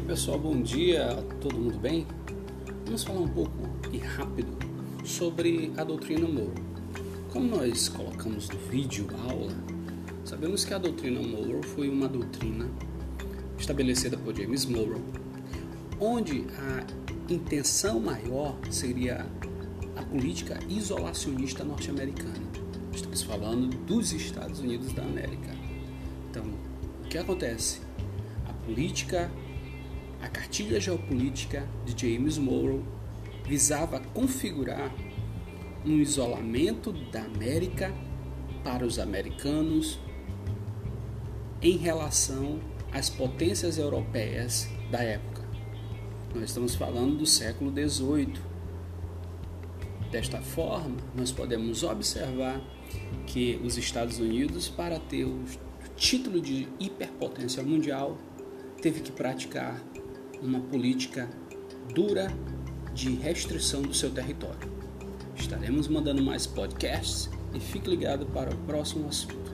pessoal, bom dia, todo mundo bem? Vamos falar um pouco e rápido sobre a doutrina Monroe. Como nós colocamos no vídeo aula, sabemos que a doutrina Monroe foi uma doutrina estabelecida por James Monroe, onde a intenção maior seria a política isolacionista norte-americana. Estamos falando dos Estados Unidos da América. Então, o que acontece? A política a cartilha geopolítica de James Monroe visava configurar um isolamento da América para os americanos em relação às potências europeias da época. Nós estamos falando do século XVIII. Desta forma, nós podemos observar que os Estados Unidos, para ter o título de hiperpotência mundial, teve que praticar uma política dura de restrição do seu território. Estaremos mandando mais podcasts e fique ligado para o próximo assunto.